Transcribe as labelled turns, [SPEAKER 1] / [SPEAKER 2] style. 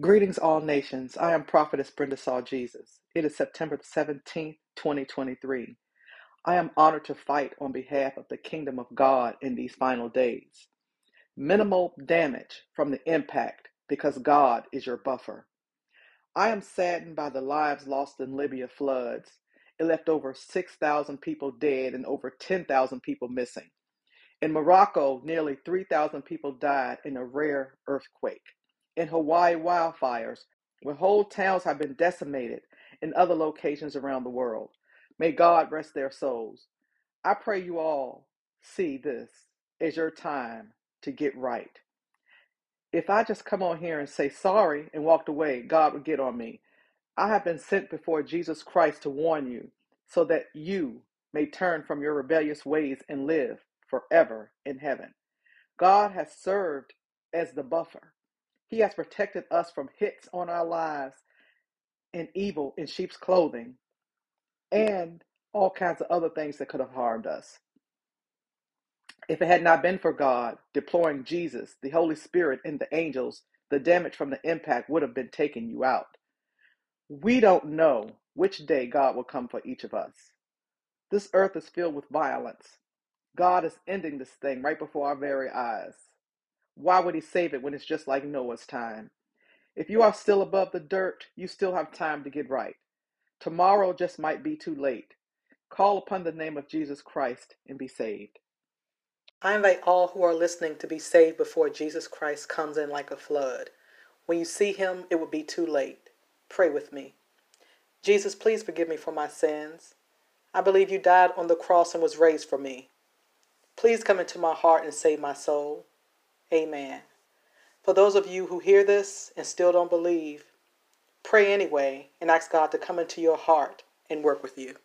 [SPEAKER 1] Greetings, all nations. I am Prophetess Brenda Saw Jesus. It is September 17th, 2023. I am honored to fight on behalf of the kingdom of God in these final days. Minimal damage from the impact because God is your buffer. I am saddened by the lives lost in Libya floods. It left over 6,000 people dead and over 10,000 people missing. In Morocco, nearly 3,000 people died in a rare earthquake. In Hawaii, wildfires, where whole towns have been decimated, in other locations around the world. May God rest their souls. I pray you all see this as your time to get right. If I just come on here and say sorry and walked away, God would get on me. I have been sent before Jesus Christ to warn you so that you may turn from your rebellious ways and live forever in heaven. God has served as the buffer. He has protected us from hits on our lives and evil in sheep's clothing and all kinds of other things that could have harmed us. If it had not been for God deploying Jesus, the Holy Spirit, and the angels, the damage from the impact would have been taking you out. We don't know which day God will come for each of us. This earth is filled with violence. God is ending this thing right before our very eyes. Why would He save it when it's just like Noah's time? If you are still above the dirt, you still have time to get right. Tomorrow just might be too late. Call upon the name of Jesus Christ and be saved. I invite all who are listening to be saved before Jesus Christ comes in like a flood. When you see him, it will be too late. Pray with me. Jesus, please forgive me for my sins. I believe you died on the cross and was raised for me. Please come into my heart and save my soul. Amen. For those of you who hear this and still don't believe, pray anyway and ask God to come into your heart and work with you.